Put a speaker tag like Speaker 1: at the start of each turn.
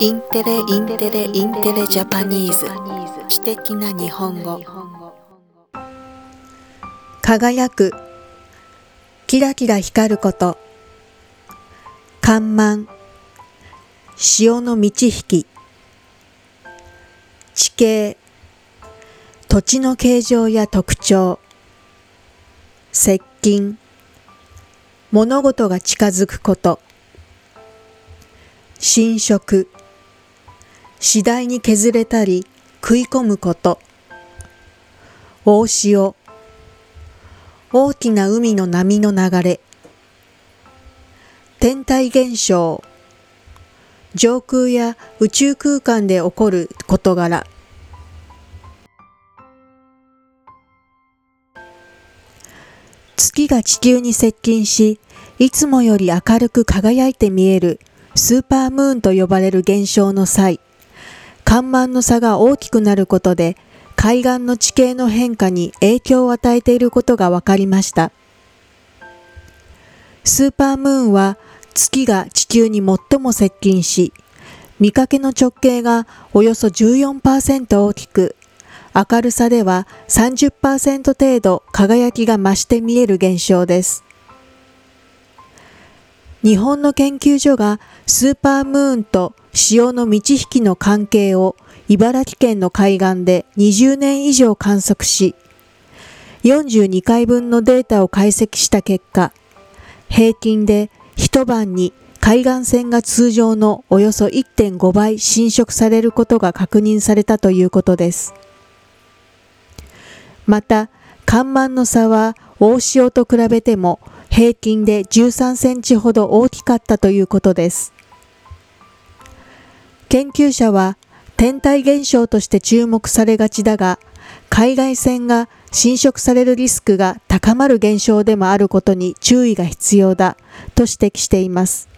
Speaker 1: インテリインテリインテリ Japanese。知的な日本語。
Speaker 2: 輝く。キラキラ光ること。干満。潮の満ち引き。地形。土地の形状や特徴。接近。物事が近づくこと。侵食。次第に削れたり食い込むこと。大潮。大きな海の波の流れ。天体現象。上空や宇宙空間で起こる事柄。月が地球に接近しいつもより明るく輝いて見えるスーパームーンと呼ばれる現象の際干満の差が大きくなることで海岸の地形の変化に影響を与えていることが分かりました。スーパームーンは月が地球に最も接近し、見かけの直径がおよそ14%大きく、明るさでは30%程度輝きが増して見える現象です。日本の研究所がスーパームーンと潮の満ち引きの関係を茨城県の海岸で20年以上観測し、42回分のデータを解析した結果、平均で一晩に海岸線が通常のおよそ1.5倍侵食されることが確認されたということです。また、干満の差は大潮と比べても平均で13センチほど大きかったということです。研究者は天体現象として注目されがちだが、海外線が侵食されるリスクが高まる現象でもあることに注意が必要だと指摘しています。